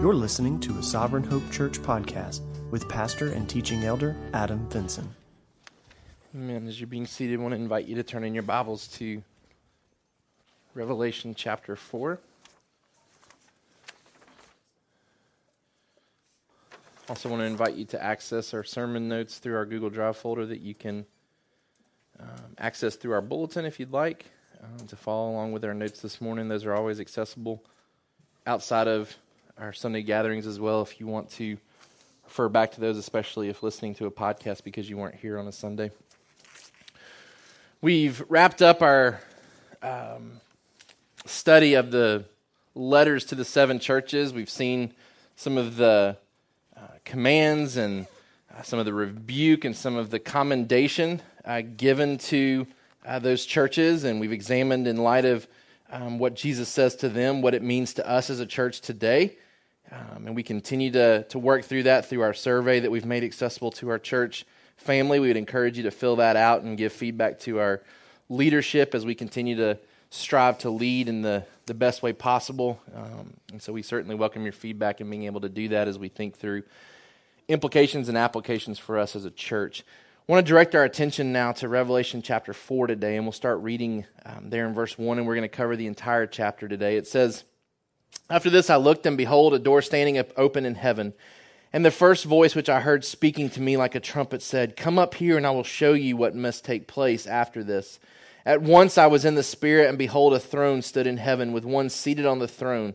You're listening to a Sovereign Hope Church podcast with pastor and teaching elder Adam Vinson. Amen. As you're being seated, I want to invite you to turn in your Bibles to Revelation chapter 4. Also, want to invite you to access our sermon notes through our Google Drive folder that you can um, access through our bulletin if you'd like um, to follow along with our notes this morning. Those are always accessible outside of our Sunday gatherings as well if you want to refer back to those, especially if listening to a podcast because you weren't here on a Sunday. We've wrapped up our um, study of the letters to the seven churches. We've seen some of the uh, commands and uh, some of the rebuke and some of the commendation uh, given to uh, those churches, and we've examined in light of um, what Jesus says to them, what it means to us as a church today. Um, and we continue to, to work through that through our survey that we've made accessible to our church family. We would encourage you to fill that out and give feedback to our leadership as we continue to strive to lead in the, the best way possible. Um, and so we certainly welcome your feedback and being able to do that as we think through implications and applications for us as a church. I want to direct our attention now to Revelation chapter 4 today, and we'll start reading um, there in verse 1, and we're going to cover the entire chapter today. It says, After this I looked, and behold, a door standing up open in heaven. And the first voice which I heard speaking to me like a trumpet said, Come up here, and I will show you what must take place after this. At once I was in the Spirit, and behold, a throne stood in heaven, with one seated on the throne.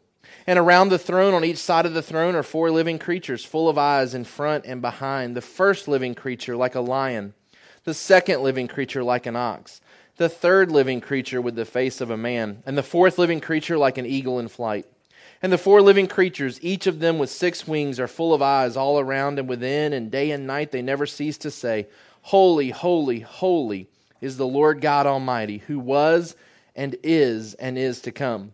And around the throne on each side of the throne are four living creatures full of eyes in front and behind. The first living creature like a lion, the second living creature like an ox, the third living creature with the face of a man, and the fourth living creature like an eagle in flight. And the four living creatures, each of them with six wings, are full of eyes all around and within, and day and night they never cease to say, Holy, holy, holy is the Lord God Almighty, who was and is and is to come.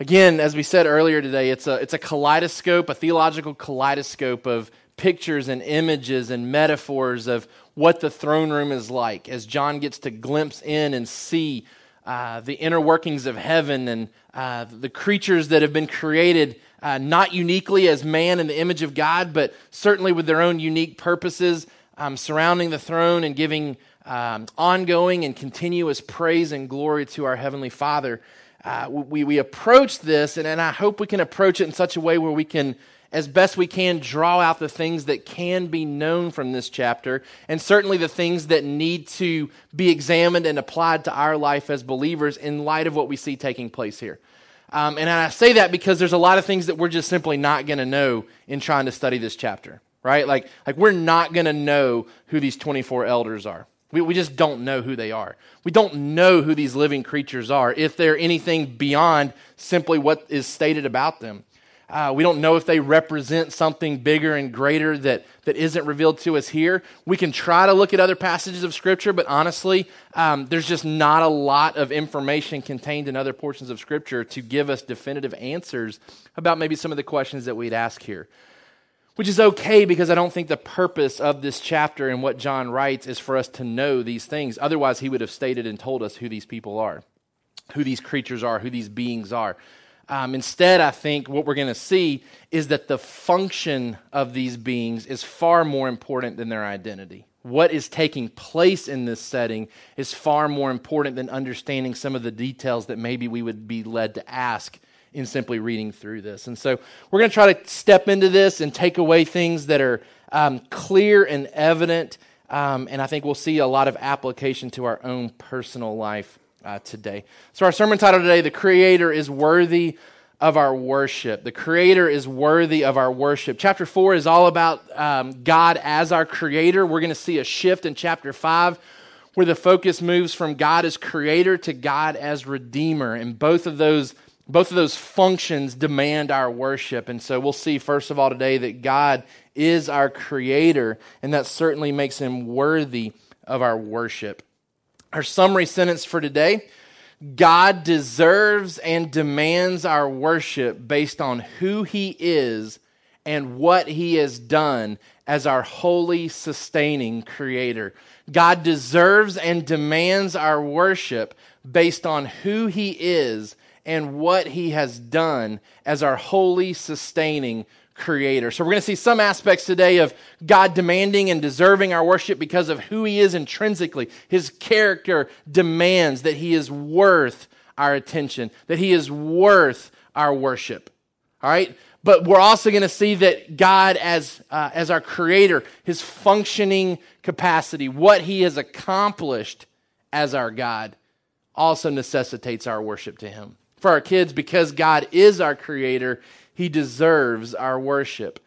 Again, as we said earlier today, it's a, it's a kaleidoscope, a theological kaleidoscope of pictures and images and metaphors of what the throne room is like as John gets to glimpse in and see uh, the inner workings of heaven and uh, the creatures that have been created uh, not uniquely as man in the image of God, but certainly with their own unique purposes um, surrounding the throne and giving um, ongoing and continuous praise and glory to our Heavenly Father. Uh, we, we approach this, and, and I hope we can approach it in such a way where we can, as best we can, draw out the things that can be known from this chapter, and certainly the things that need to be examined and applied to our life as believers in light of what we see taking place here. Um, and I say that because there's a lot of things that we're just simply not going to know in trying to study this chapter, right? Like, like we're not going to know who these 24 elders are. We, we just don't know who they are. We don't know who these living creatures are, if they're anything beyond simply what is stated about them. Uh, we don't know if they represent something bigger and greater that, that isn't revealed to us here. We can try to look at other passages of Scripture, but honestly, um, there's just not a lot of information contained in other portions of Scripture to give us definitive answers about maybe some of the questions that we'd ask here which is okay because I don't think the purpose of this chapter and what John writes is for us to know these things. Otherwise, he would have stated and told us who these people are, who these creatures are, who these beings are. Um, instead, I think what we're going to see is that the function of these beings is far more important than their identity. What is taking place in this setting is far more important than understanding some of the details that maybe we would be led to ask in simply reading through this. And so we're going to try to step into this and take away things that are um, clear and evident Um, and I think we'll see a lot of application to our own personal life uh, today. So, our sermon title today The Creator is Worthy of Our Worship. The Creator is worthy of our worship. Chapter 4 is all about um, God as our Creator. We're going to see a shift in chapter 5 where the focus moves from God as Creator to God as Redeemer. And both of those both of those functions demand our worship. And so we'll see, first of all, today that God is our creator, and that certainly makes him worthy of our worship. Our summary sentence for today God deserves and demands our worship based on who he is and what he has done as our holy, sustaining creator. God deserves and demands our worship based on who he is and what he has done as our holy, sustaining creator. So we're going to see some aspects today of God demanding and deserving our worship because of who he is intrinsically. His character demands that he is worth our attention, that he is worth our worship. All right? But we're also going to see that God, as, uh, as our creator, his functioning capacity, what he has accomplished as our God, also necessitates our worship to him for our kids because God is our creator, he deserves our worship.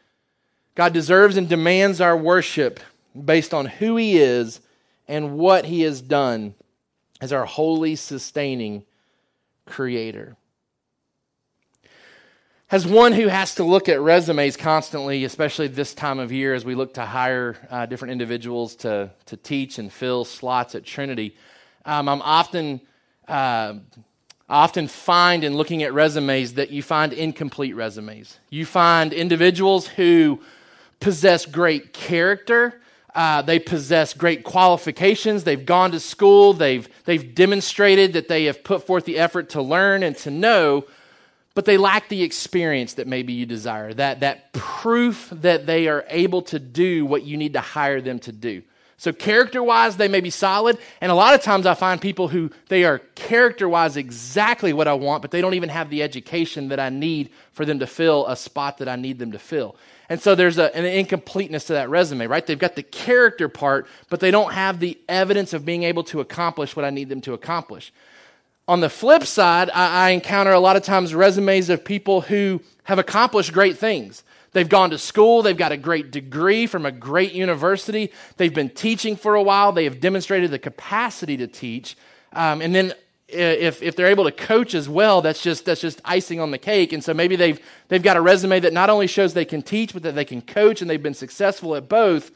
God deserves and demands our worship based on who he is and what he has done as our holy, sustaining creator. As one who has to look at resumes constantly, especially this time of year as we look to hire uh, different individuals to, to teach and fill slots at Trinity, um, I'm often uh, I often find in looking at resumes that you find incomplete resumes. You find individuals who possess great character, uh, they possess great qualifications, they've gone to school, they've, they've demonstrated that they have put forth the effort to learn and to know, but they lack the experience that maybe you desire, that, that proof that they are able to do what you need to hire them to do. So character wise, they may be solid. And a lot of times I find people who they are character wise exactly what I want, but they don't even have the education that I need for them to fill a spot that I need them to fill. And so there's a, an incompleteness to that resume, right? They've got the character part, but they don't have the evidence of being able to accomplish what I need them to accomplish. On the flip side, I, I encounter a lot of times resumes of people who have accomplished great things. They've gone to school, they've got a great degree from a great university, they've been teaching for a while, they have demonstrated the capacity to teach. Um, and then if, if they're able to coach as well, that's just, that's just icing on the cake. And so maybe they've, they've got a resume that not only shows they can teach, but that they can coach and they've been successful at both,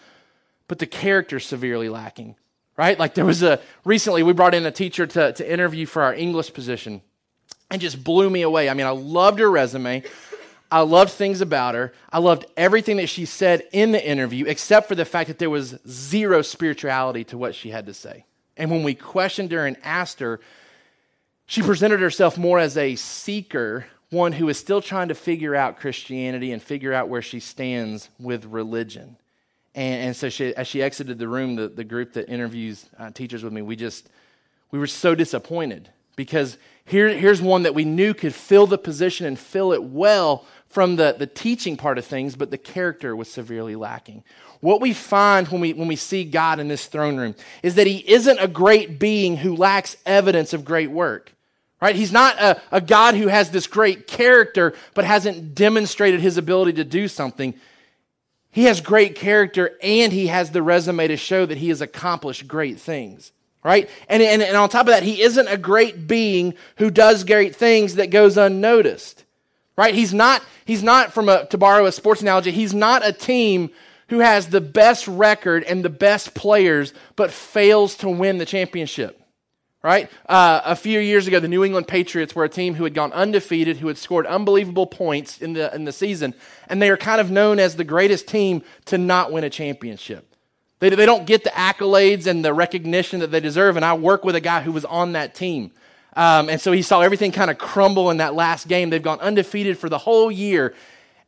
but the character's severely lacking, right? Like there was a, recently we brought in a teacher to, to interview for our English position and just blew me away. I mean, I loved her resume. I loved things about her. I loved everything that she said in the interview, except for the fact that there was zero spirituality to what she had to say. And when we questioned her and asked her, she presented herself more as a seeker, one who is still trying to figure out Christianity and figure out where she stands with religion. And, and so she, as she exited the room, the, the group that interviews uh, teachers with me, we just, we were so disappointed because here, here's one that we knew could fill the position and fill it well from the, the teaching part of things, but the character was severely lacking. What we find when we, when we see God in this throne room is that he isn't a great being who lacks evidence of great work. Right? He's not a, a God who has this great character but hasn't demonstrated his ability to do something. He has great character and he has the resume to show that he has accomplished great things. Right? And, and, and on top of that, he isn't a great being who does great things that goes unnoticed right? He's not, he's not from a, to borrow a sports analogy, he's not a team who has the best record and the best players, but fails to win the championship. Right? Uh, a few years ago, the New England Patriots were a team who had gone undefeated, who had scored unbelievable points in the, in the season, and they are kind of known as the greatest team to not win a championship. They, they don't get the accolades and the recognition that they deserve, and I work with a guy who was on that team. Um, and so he saw everything kind of crumble in that last game. They've gone undefeated for the whole year,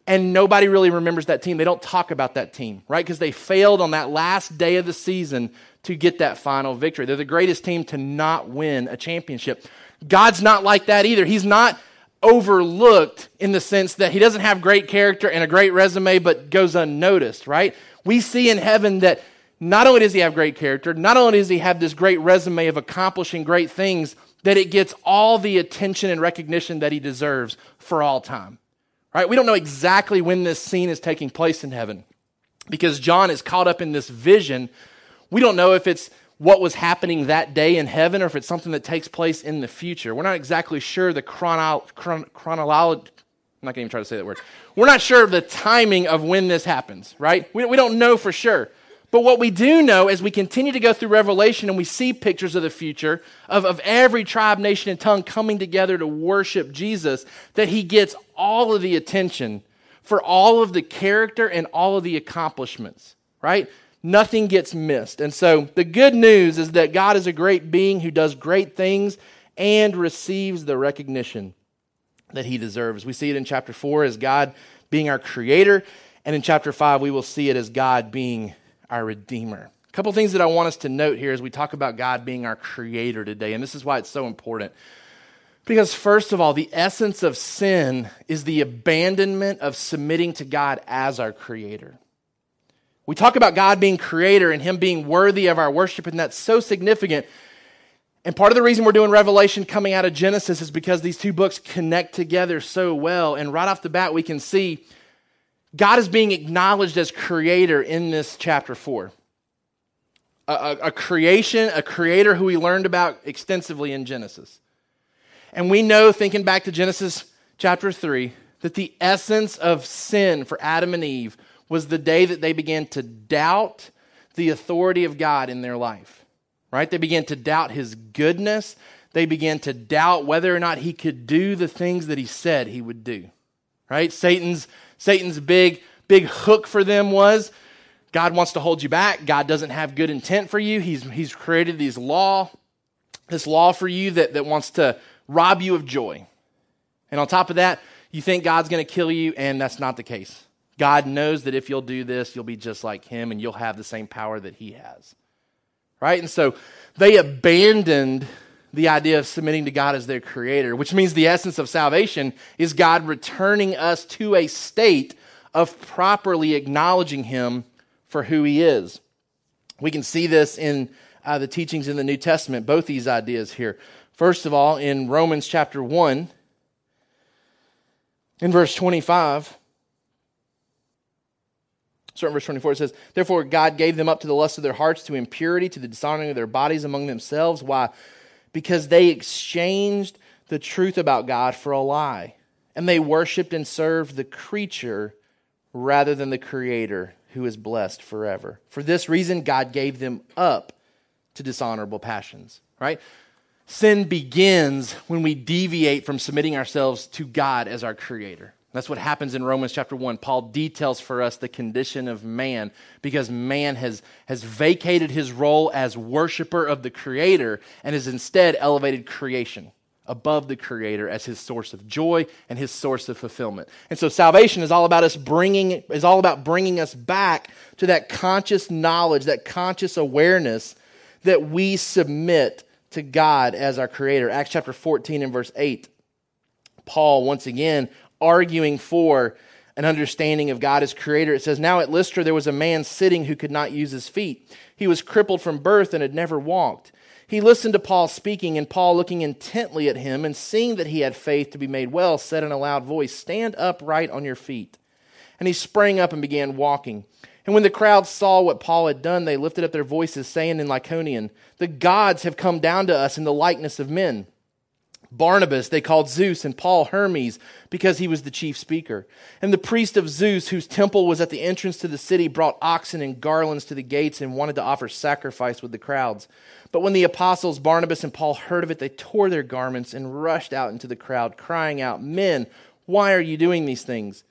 and nobody really remembers that team. They don't talk about that team, right? Because they failed on that last day of the season to get that final victory. They're the greatest team to not win a championship. God's not like that either. He's not overlooked in the sense that he doesn't have great character and a great resume, but goes unnoticed, right? We see in heaven that not only does he have great character, not only does he have this great resume of accomplishing great things, that it gets all the attention and recognition that he deserves for all time. Right? We don't know exactly when this scene is taking place in heaven because John is caught up in this vision. We don't know if it's what was happening that day in heaven or if it's something that takes place in the future. We're not exactly sure the chrono- chron- chronology. I'm not going to even try to say that word. We're not sure of the timing of when this happens, right? We, we don't know for sure. But what we do know as we continue to go through Revelation and we see pictures of the future of, of every tribe, nation, and tongue coming together to worship Jesus, that he gets all of the attention for all of the character and all of the accomplishments, right? Nothing gets missed. And so the good news is that God is a great being who does great things and receives the recognition that he deserves. We see it in chapter 4 as God being our creator, and in chapter 5, we will see it as God being our Redeemer. A couple things that I want us to note here as we talk about God being our Creator today, and this is why it's so important. Because, first of all, the essence of sin is the abandonment of submitting to God as our Creator. We talk about God being Creator and Him being worthy of our worship, and that's so significant. And part of the reason we're doing Revelation coming out of Genesis is because these two books connect together so well. And right off the bat, we can see God is being acknowledged as creator in this chapter 4. A, a, a, creation, a creator who we learned about extensively in Genesis. And we know, thinking back to Genesis chapter 3, that the essence of sin for Adam and Eve was the day that they began to doubt the authority of God in their life. Right? They began to doubt his goodness. They began to doubt whether or not he could do the things that he said he would do. Right? Satan's Satan's big, big hook for them was God wants to hold you back. God doesn't have good intent for you. He's, he's created these law, this law for you that, that wants to rob you of joy. And on top of that, you think God's going to kill you, and that's not the case. God knows that if you'll do this, you'll be just like him and you'll have the same power that he has. Right? And so they abandoned the idea of submitting to God as their creator, which means the essence of salvation is God returning us to a state of properly acknowledging Him for who He is. We can see this in uh, the teachings in the New Testament, both these ideas here. First of all, in Romans chapter 1, in verse 25, Certain verse 24 it says, Therefore God gave them up to the lust of their hearts, to impurity, to the dishonoring of their bodies among themselves. Why? Because they exchanged the truth about God for a lie. And they worshiped and served the creature rather than the creator who is blessed forever. For this reason, God gave them up to dishonorable passions, right? Sin begins when we deviate from submitting ourselves to God as our creator. That's what happens in Romans chapter 1. Paul details for us the condition of man because man has, has vacated his role as worshiper of the Creator and has instead elevated creation above the Creator as his source of joy and his source of fulfillment. And so salvation is all about us bringing, is all about bringing us back to that conscious knowledge, that conscious awareness that we submit to God as our Creator. Acts chapter 14 and verse 8. Paul, once again, arguing for an understanding of God as creator. It says, Now at Lystra there was a man sitting who could not use his feet. He was crippled from birth and had never walked. He listened to Paul speaking, and Paul, looking intently at him and seeing that he had faith to be made well, said in a loud voice, Stand upright on your feet. And he sprang up and began walking. And when the crowd saw what Paul had done, they lifted up their voices, saying in Lycaonian, The gods have come down to us in the likeness of men. Barnabas they called Zeus, and Paul Hermes, because he was the chief speaker. And the priest of Zeus, whose temple was at the entrance to the city, brought oxen and garlands to the gates and wanted to offer sacrifice with the crowds. But when the apostles Barnabas and Paul heard of it, they tore their garments and rushed out into the crowd, crying out, Men, why are you doing these things?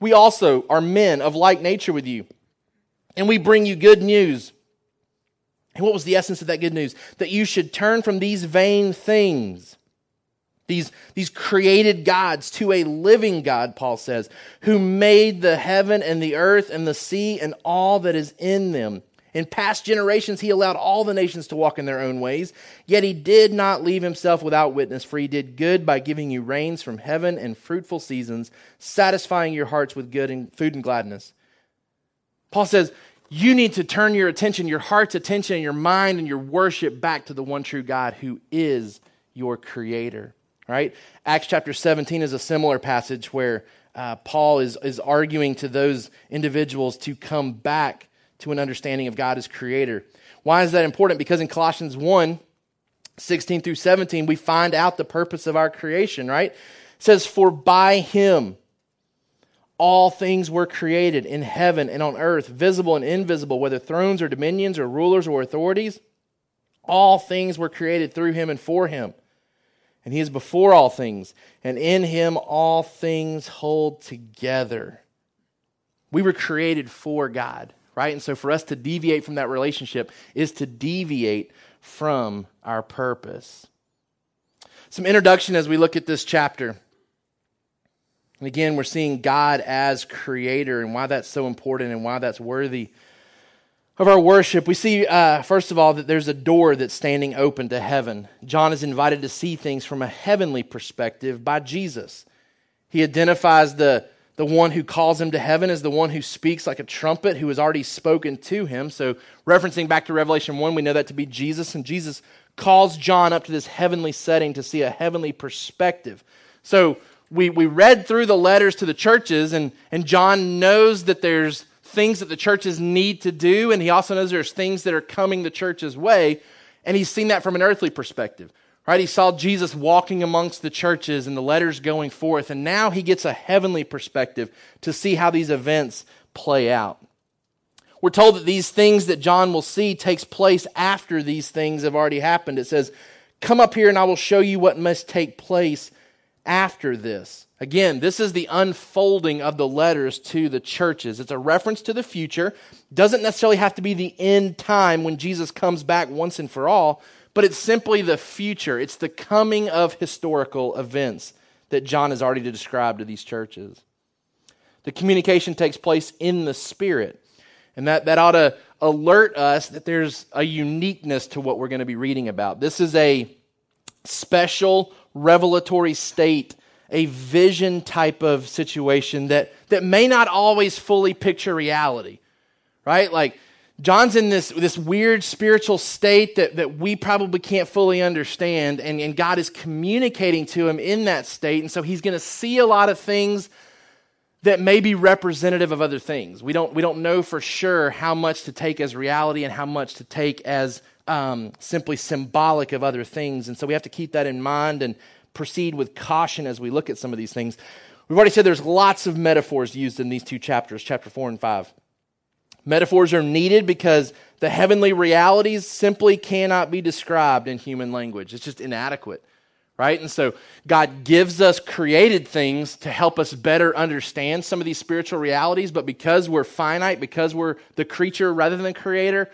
We also are men of like nature with you, and we bring you good news. And what was the essence of that good news? That you should turn from these vain things these, these created gods to a living God, Paul says, who made the heaven and the earth and the sea and all that is in them. In past generations, he allowed all the nations to walk in their own ways, yet he did not leave himself without witness, for he did good by giving you rains from heaven and fruitful seasons, satisfying your hearts with good and food and gladness. Paul says, you need to turn your attention, your heart's attention, your mind and your worship back to the one true God who is your creator. Right? Acts chapter 17 is a similar passage where uh, Paul is, is arguing to those individuals to come back to an understanding of God as creator. Why is that important? Because in Colossians 1 16 through 17, we find out the purpose of our creation, right? It says, For by him all things were created in heaven and on earth, visible and invisible, whether thrones or dominions or rulers or authorities. All things were created through him and for him and he is before all things, and in him all things hold together. We were created for God, right? And so for us to deviate from that relationship is to deviate from our purpose. Some introduction as we look at this chapter. And again, we're seeing God as creator and why that's so important and why that's worthy of our worship, we see, uh, first of all, that there's a door that's standing open to heaven. John is invited to see things from a heavenly perspective by Jesus. He identifies the, the one who calls him to heaven as the one who speaks like a trumpet, who has already spoken to him. So, referencing back to Revelation 1, we know that to be Jesus, and Jesus calls John up to this heavenly setting to see a heavenly perspective. So, we, we read through the letters to the churches, and, and John knows that there's things that the churches need to do, and he also knows there's things that are coming the church's way, and he's seen that from an earthly perspective. Right? He saw Jesus walking amongst the churches and the letters going forth, and now he gets a heavenly perspective to see how these events play out. We're told that these things that John will see takes place after these things have already happened. It says, "Come up here and I will show you what must take place after this." Again, this is the unfolding of the letters to the churches. It's a reference to the future. Doesn't necessarily have to be the end time when Jesus comes back once and for all, but it's simply the future. It's the coming of historical events that John has already described to these churches. The communication takes place in the Spirit. And that, that ought to alert us that there's a uniqueness to what we're going to be reading about. This is a special revelatory state a vision type of situation that, that may not always fully picture reality, right? Like, John's in this, this weird spiritual state that, that we probably can't fully understand, and, and God is communicating to him in that state. And so he's going to see a lot of things that may be representative of other things. We don't, we don't know for sure how much to take as reality and how much to take as um, simply symbolic of other things. And so we have to keep that in mind and proceed with caution as we look at some of these things. We've already said there's lots of metaphors used in these two chapters, chapter 4 and 5. Metaphors are needed because the heavenly realities simply cannot be described in human language. It's just inadequate, right? And so God gives us created things to help us better understand some of these spiritual realities, but because we're finite, because we're the creature rather than the creator,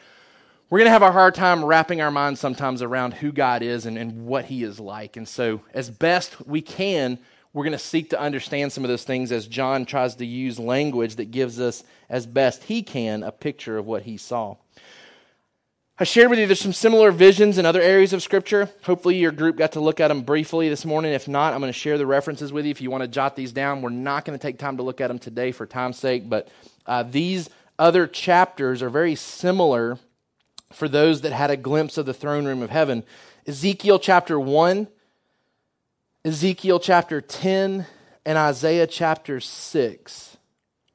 we're going to have a hard time wrapping our minds sometimes around who God is and, and what He is like. And so, as best we can, we're going to seek to understand some of those things as John tries to use language that gives us, as best he can, a picture of what he saw. I shared with you there's some similar visions in other areas of Scripture. Hopefully, your group got to look at them briefly this morning. If not, I'm going to share the references with you if you want to jot these down. We're not going to take time to look at them today for time's sake, but uh, these other chapters are very similar for those that had a glimpse of the throne room of heaven. Ezekiel chapter 1, Ezekiel chapter 10, and Isaiah chapter 6.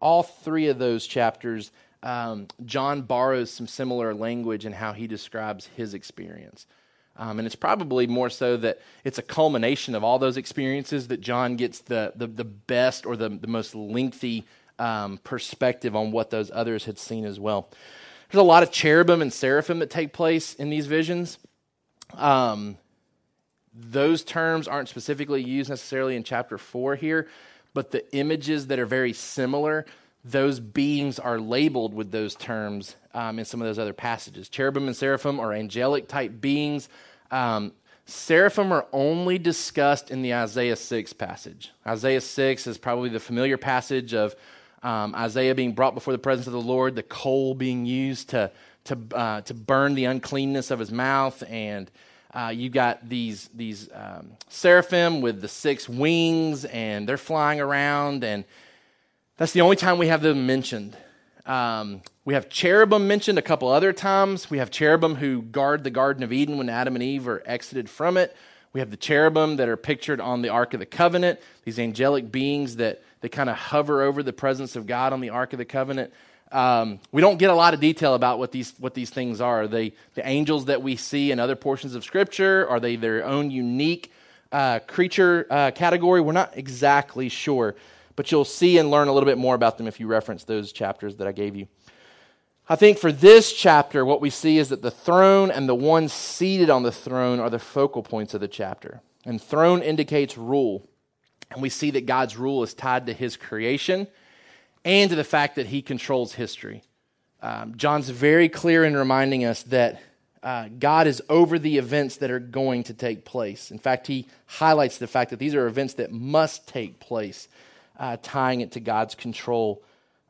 All three of those chapters, um, John borrows some similar language in how he describes his experience. Um, and it's probably more so that it's a culmination of all those experiences that John gets the, the, the best or the, the most lengthy um, perspective on what those others had seen as well. There's a lot of cherubim and seraphim that take place in these visions. Um, those terms aren't specifically used necessarily in chapter 4 here, but the images that are very similar, those beings are labeled with those terms um, in some of those other passages. Cherubim and seraphim are angelic type beings. Um, seraphim are only discussed in the Isaiah 6 passage. Isaiah 6 is probably the familiar passage of um, Isaiah being brought before the presence of the Lord, the coal being used to, to, uh, to burn the uncleanness of his mouth, and uh, you got these, these um, seraphim with the six wings, and they're flying around, and that's the only time we have them mentioned. Um, we have cherubim mentioned a couple other times. We have cherubim who guard the Garden of Eden when Adam and Eve are exited from it. We have the cherubim that are pictured on the Ark of the Covenant, these angelic beings that, that kind of hover over the presence of God on the Ark of the Covenant. Um, we don't get a lot of detail about what these, what these things are. Are they the angels that we see in other portions of Scripture? Are they their own unique uh, creature uh, category? We're not exactly sure, but you'll see and learn a little bit more about them if you reference those chapters that I gave you. I think for this chapter, what we see is that the throne and the one seated on the throne are the focal points of the chapter. And throne indicates rule. And we see that God's rule is tied to his creation and to the fact that he controls history. Um, John's very clear in reminding us that uh, God is over the events that are going to take place. In fact, he highlights the fact that these are events that must take place, uh, tying it to God's control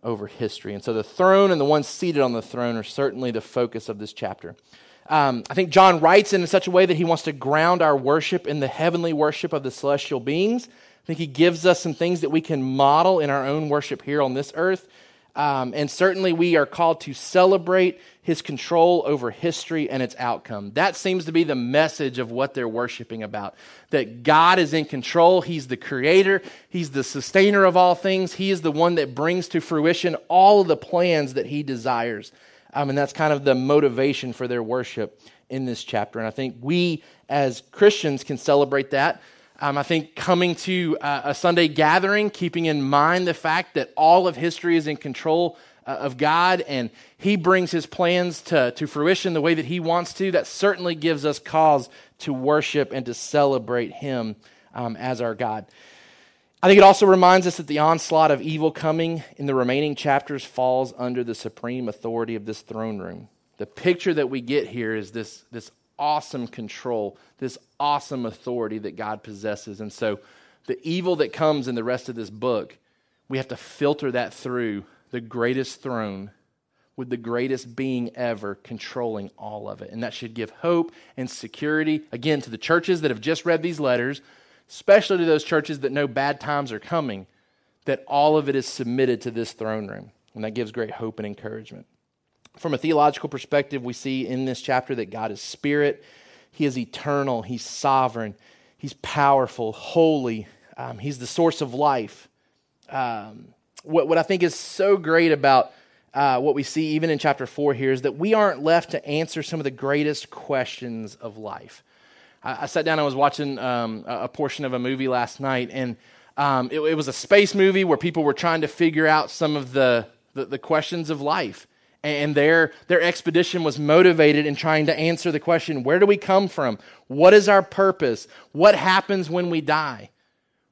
over history. And so the throne and the one seated on the throne are certainly the focus of this chapter. Um, I think John writes in such a way that he wants to ground our worship in the heavenly worship of the celestial beings. I think he gives us some things that we can model in our own worship here on this earth. Um, and certainly we are called to celebrate his control over history and its outcome. That seems to be the message of what they're worshiping about. That God is in control. He's the creator. He's the sustainer of all things. He is the one that brings to fruition all of the plans that he desires. Um, and that's kind of the motivation for their worship in this chapter. And I think we as Christians can celebrate that. Um, I think coming to uh, a Sunday gathering, keeping in mind the fact that all of history is in control uh, of God and He brings His plans to, to fruition the way that He wants to, that certainly gives us cause to worship and to celebrate Him um, as our God. I think it also reminds us that the onslaught of evil coming in the remaining chapters falls under the supreme authority of this throne room. The picture that we get here is this, this awesome control, this awesome authority that God possesses. And so the evil that comes in the rest of this book, we have to filter that through the greatest throne with the greatest being ever controlling all of it. And that should give hope and security, again, to the churches that have just read these letters, especially to those churches that know bad times are coming, that all of it is submitted to this throne room. And that gives great hope and encouragement. From a theological perspective, we see in this chapter that God is spirit, He is eternal, He's sovereign, He's powerful, holy, um, He's the source of life. Um, what, what I think is so great about uh, what we see even in chapter 4 here is that we aren't left to answer some of the greatest questions of life. I, I sat down and was watching um, a, a, portion of a movie last night, and um, it, it, was a space movie where people were trying to figure out some of the, the, the questions of life. And their, their expedition was motivated in trying to answer the question where do we come from? What is our purpose? What happens when we die?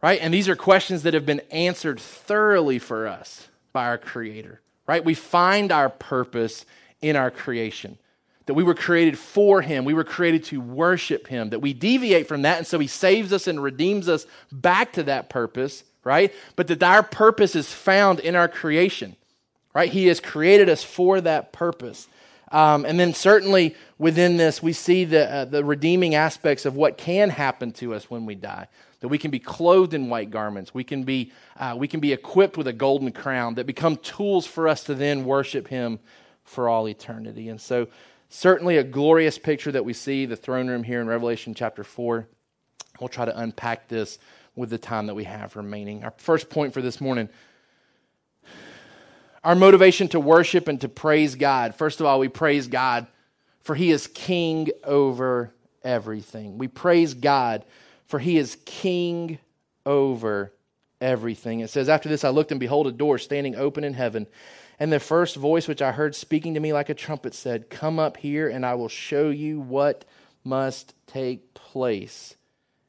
Right? And these are questions that have been answered thoroughly for us by our Creator, right? We find our purpose in our creation, that we were created for Him, we were created to worship Him, that we deviate from that, and so He saves us and redeems us back to that purpose, right? But that our purpose is found in our creation, right? He has created us for that purpose. Um, and then certainly within this, we see the, uh, the redeeming aspects of what can happen to us when we die that we can be clothed in white garments. We can be, uh, we can be equipped with a golden crown that become tools for us to then worship Him for all eternity. And so, certainly a glorious picture that we see the throne room here in Revelation chapter 4. We'll try to unpack this with the time that we have remaining. Our first point for this morning our motivation to worship and to praise God. First of all, we praise God for He is king over everything. We praise God for he is king over everything. It says, After this I looked, and behold, a door standing open in heaven. And the first voice which I heard speaking to me like a trumpet said, Come up here, and I will show you what must take place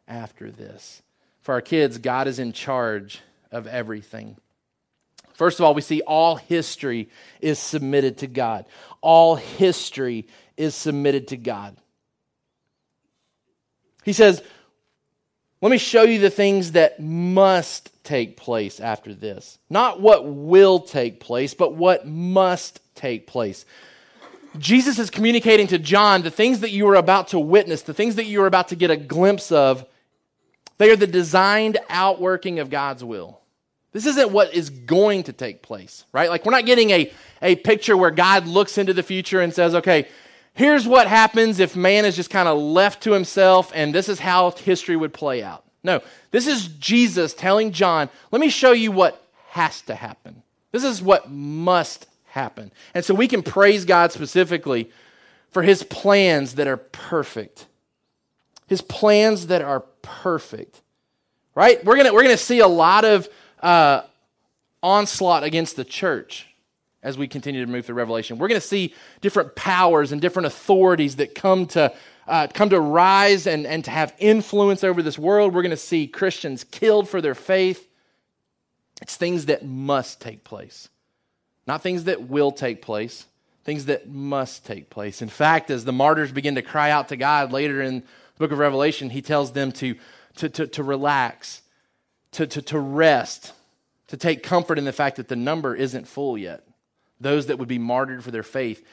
after this. For our kids, God is in charge of everything. First of all, we see all history is submitted to God. All history is submitted to God. He says, let me show you the things that must take place after this. Not what will take place, but what must take place. Jesus is communicating to John the things that you are about to witness, the things that you are about to get a glimpse of. They are the designed outworking of God's will. This isn't what is going to take place, right? Like, we're not getting a, a picture where God looks into the future and says, okay, here's what happens if man is just kind of left to himself, and this is how history would play out. No, this is Jesus telling John, let me show you what has to happen. This is what must happen. And so we can praise God specifically for his plans that are perfect. His plans that are perfect. Right? We're going we're to see a lot of uh, onslaught against the church as we continue to move through Revelation. We're going to see different powers and different authorities that come to uh, come to rise and, and to have influence over this world. We're going to see Christians killed for their faith. It's things that must take place, not things that will take place, things that must take place. In fact, as the martyrs begin to cry out to God later in the book of Revelation, he tells them to, to, to, to relax, to, to, to rest, to take comfort in the fact that the number isn't full yet. Those that would be martyred for their faith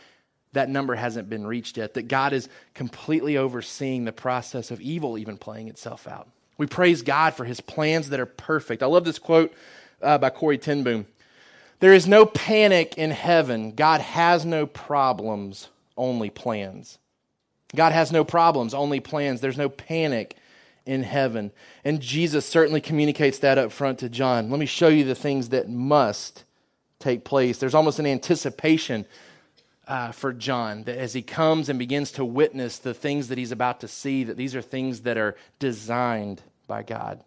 that number hasn't been reached yet, that God is completely overseeing the process of evil even playing itself out. We praise God for his plans that are perfect. I love this quote uh, by Corrie ten Boom. There is no panic in heaven. God has no problems, only plans. God has no problems, only plans. There's no panic in heaven. And Jesus certainly communicates that up front to John. Let me show you the things that must take place. There's almost an anticipation uh, for John that as he comes and begins to witness the things that he's about to see, that these are things that are designed by God.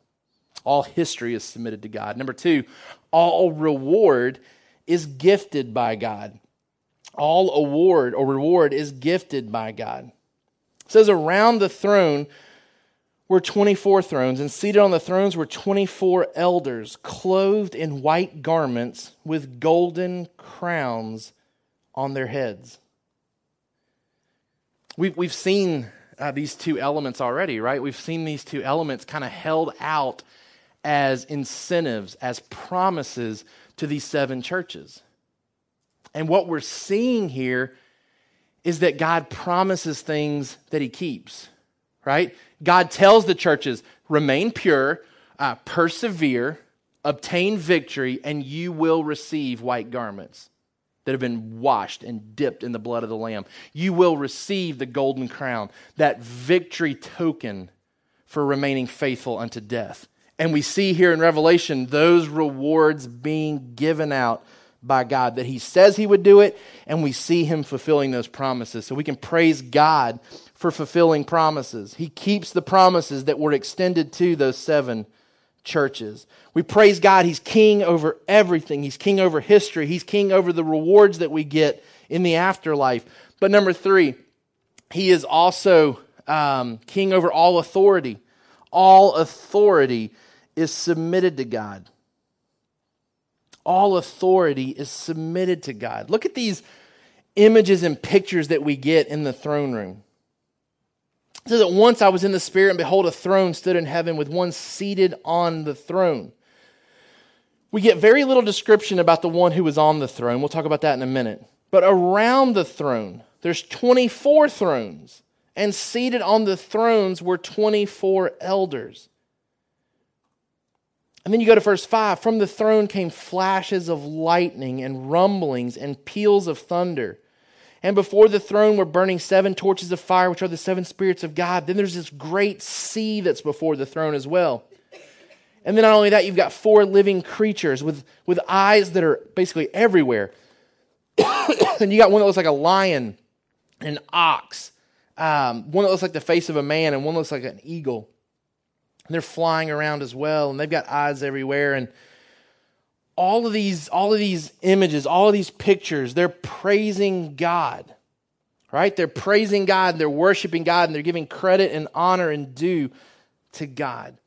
All history is submitted to God. Number two, all reward is gifted by God. All award or reward is gifted by God. It says, around the throne were 24 thrones, and seated on the thrones were 24 elders, clothed in white garments with golden crowns on their heads. We've, we've seen uh, these two elements already, right? We've seen these two elements kind of held out as incentives, as promises to these seven churches. And what we're seeing here is that God promises things that he keeps, right? God tells the churches, remain pure, uh, persevere, obtain victory, and you will receive white garments that have been washed and dipped in the blood of the Lamb. You will receive the golden crown, that victory token for remaining faithful unto death. And we see here in Revelation those rewards being given out by God, that He says He would do it, and we see Him fulfilling those promises. So we can praise God for fulfilling promises. He keeps the promises that were extended to those seven churches. We praise God. He's king over everything. He's king over history. He's king over the rewards that we get in the afterlife. But number three, he is also um, king over all authority. All authority is submitted to God. All authority is submitted to God. Look at these images and pictures that we get in the throne room. It says that once I was in the Spirit, and behold, a throne stood in heaven with one seated on the throne. We get very little description about the one who was on the throne. We'll talk about that in a minute. But around the throne, there's 24 thrones, and seated on the thrones were 24 elders. And then you go to verse 5 From the throne came flashes of lightning and rumblings and peals of thunder. And before the throne were burning seven torches of fire, which are the seven spirits of God. Then there's this great sea that's before the throne as well. And then not only that, you've got four living creatures with, with eyes that are basically everywhere. and you got one that looks like a lion, an ox, um, one that looks like the face of a man, and one that looks like an eagle. And they're flying around as well, and they've got eyes everywhere. And all of these all of these images all of these pictures they're praising god right? They're praising god and they're worshiping god and they're giving credit and honor and due to god.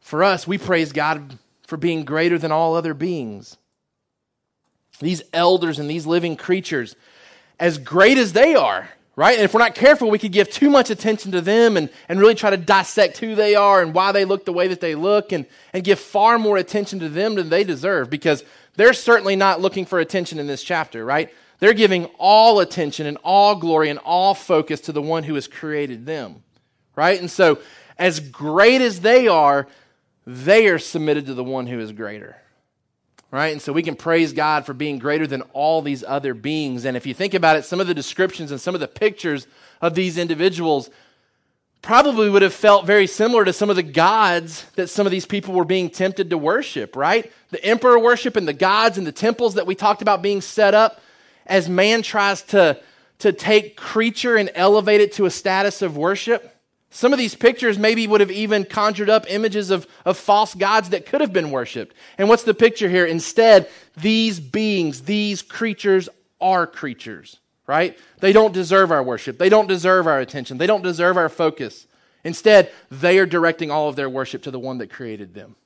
For us we praise god for being greater than all other beings. These elders and these living creatures as great as they are right? And if we're not careful, we could give too much attention to them and, and really try to dissect who they are and why they look the way that they look and, and give far more attention to them than they deserve because they're certainly not looking for attention in this chapter, right? They're giving all attention and all glory and all focus to the one who has created them, right? And so, as great as they are, they are submitted to the one who is greater. Right? And so we can praise God for being greater than all these other beings. And if you think about it, some of the descriptions and some of the pictures of these individuals probably would have felt very similar to some of the gods that some of these people were being tempted to worship, right? The emperor worship and the gods and the temples that we talked about being set up as man tries to, to take creature and elevate it to a status of worship. Some of these pictures maybe would have even conjured up images of, of false gods that could have been worshiped. And what's the picture here? Instead, these beings, these creatures are creatures, right? They don't deserve our worship. They don't deserve our attention. They don't deserve our focus. Instead, they are directing all of their worship to the one that created them.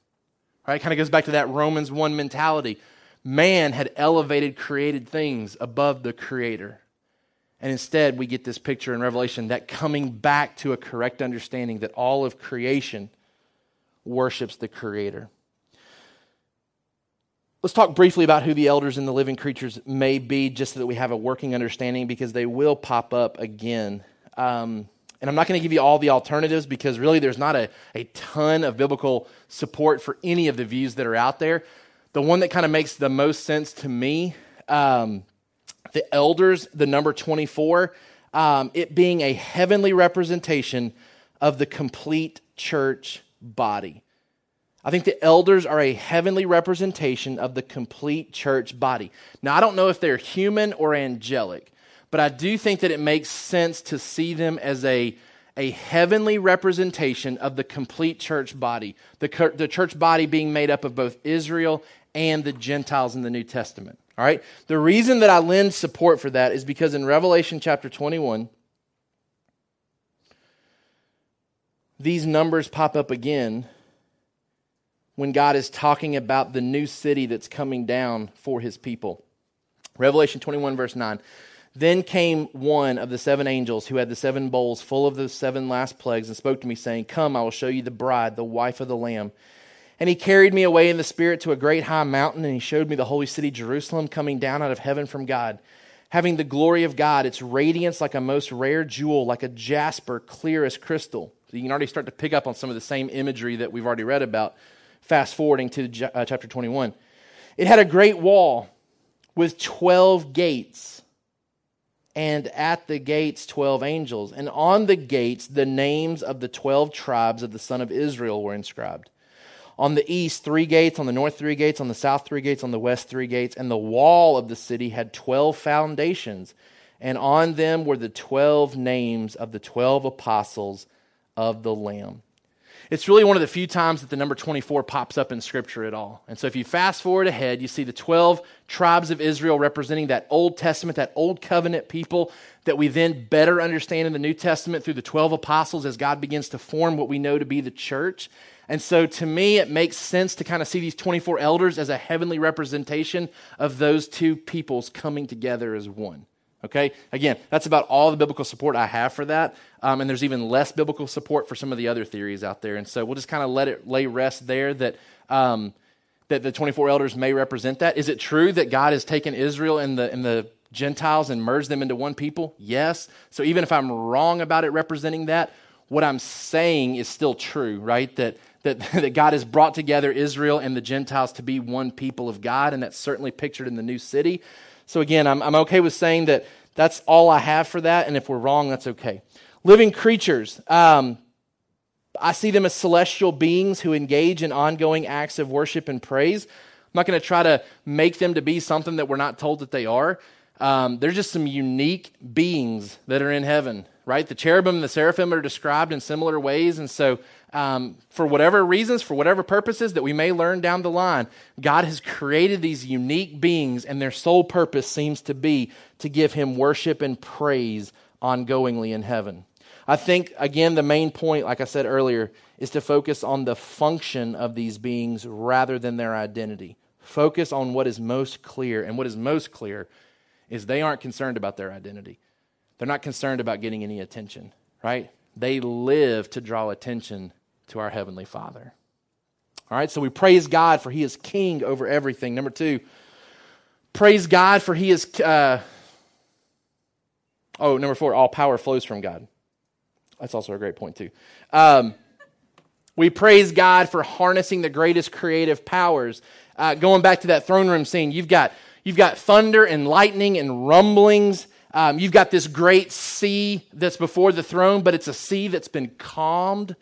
Right? Kind of goes back to that Romans 1 mentality. Man had elevated created things above the creator. And instead, we get this picture in Revelation that coming back to a correct understanding that all of creation worships the Creator. Let's talk briefly about who the elders and the living creatures may be, just so that we have a working understanding, because they will pop up again. Um, and I'm not going to give you all the alternatives because really there's not a, a ton of biblical support for any of the views that are out there. The one that kind of makes the most sense to me um, the elders, the number 24, um, it being a heavenly representation of the complete church body. I think the elders are a heavenly representation of the complete church body. Now, I don't know if they're human or angelic, but I do think that it makes sense to see them as a, a heavenly representation of the complete church body, the, the church body being made up of both Israel and the Gentiles in the New Testament. All right? The reason that I lend support for that is because in Revelation chapter 21, these numbers pop up again when God is talking about the new city that's coming down for his people. Revelation 21, verse 9. Then came one of the seven angels who had the seven bowls full of the seven last plagues and spoke to me, saying, Come, I will show you the bride, the wife of the Lamb. And he carried me away in the Spirit to a great high mountain, and he showed me the holy city, Jerusalem, coming down out of heaven from God, having the glory of God, its radiance like a most rare jewel, like a jasper, clear as crystal. So you can already start to pick up on some of the same imagery that we've already read about, fast forwarding to uh, chapter 21. It had a great wall with 12 gates, and at the gates, 12 angels. And on the gates, the names of the 12 tribes of the son of Israel were inscribed. On the east, three gates, on the north, three gates, on the south, three gates, on the west, three gates. And the wall of the city had 12 foundations, and on them were the 12 names of the 12 apostles of the Lamb. It's really one of the few times that the number 24 pops up in Scripture at all. And so if you fast forward ahead, you see the 12 tribes of Israel representing that Old Testament, that Old Covenant people that we then better understand in the New Testament through the 12 apostles as God begins to form what we know to be the church. And so to me, it makes sense to kind of see these 24 elders as a heavenly representation of those two peoples coming together as one. Okay? Again, that's about all the biblical support I have for that. Um, and there's even less biblical support for some of the other theories out there. And so we'll just kind of let it lay rest there that. Um, that the 24 elders may represent that. Is it true that God has taken Israel and the, and the Gentiles and merged them into one people? Yes. So even if I'm wrong about it representing that, what I'm saying is still true, right? That that, that God has brought together Israel and the Gentiles to be one people of God, and that's certainly pictured in the new city. So, again, I'm, I'm okay with saying that that's all I have for that, and if we're wrong, that's okay. Living creatures. Um, I see them as celestial beings who engage in ongoing acts of worship and praise. I'm not going to try to make them to be something that we're not told that they are. Um, they're just some unique beings that are in heaven, right? The cherubim and the seraphim are described in similar ways, and so um, for whatever reasons, for whatever purposes that we may learn down the line, God has created these unique beings, and their sole purpose seems to be to give Him worship and praise ongoingly in heaven. I think, again, the main point, like I said earlier, is to focus on the function of these beings rather than their identity. Focus on what is most clear, and what is most clear is they aren't concerned about their identity. They're not concerned about getting any attention, right? They live to draw attention to our Heavenly Father. All right, so we praise God for He is King over everything. Number two, praise God for He is. Uh, oh, number four, all power flows from God. That's also a great point, too. Um, We praise God for harnessing the greatest creative powers. Uh, going back to that throne room scene, you've got, you've got thunder and lightning and rumblings. Um, you've got this great sea that's before the throne, but it's a sea that's been calmed,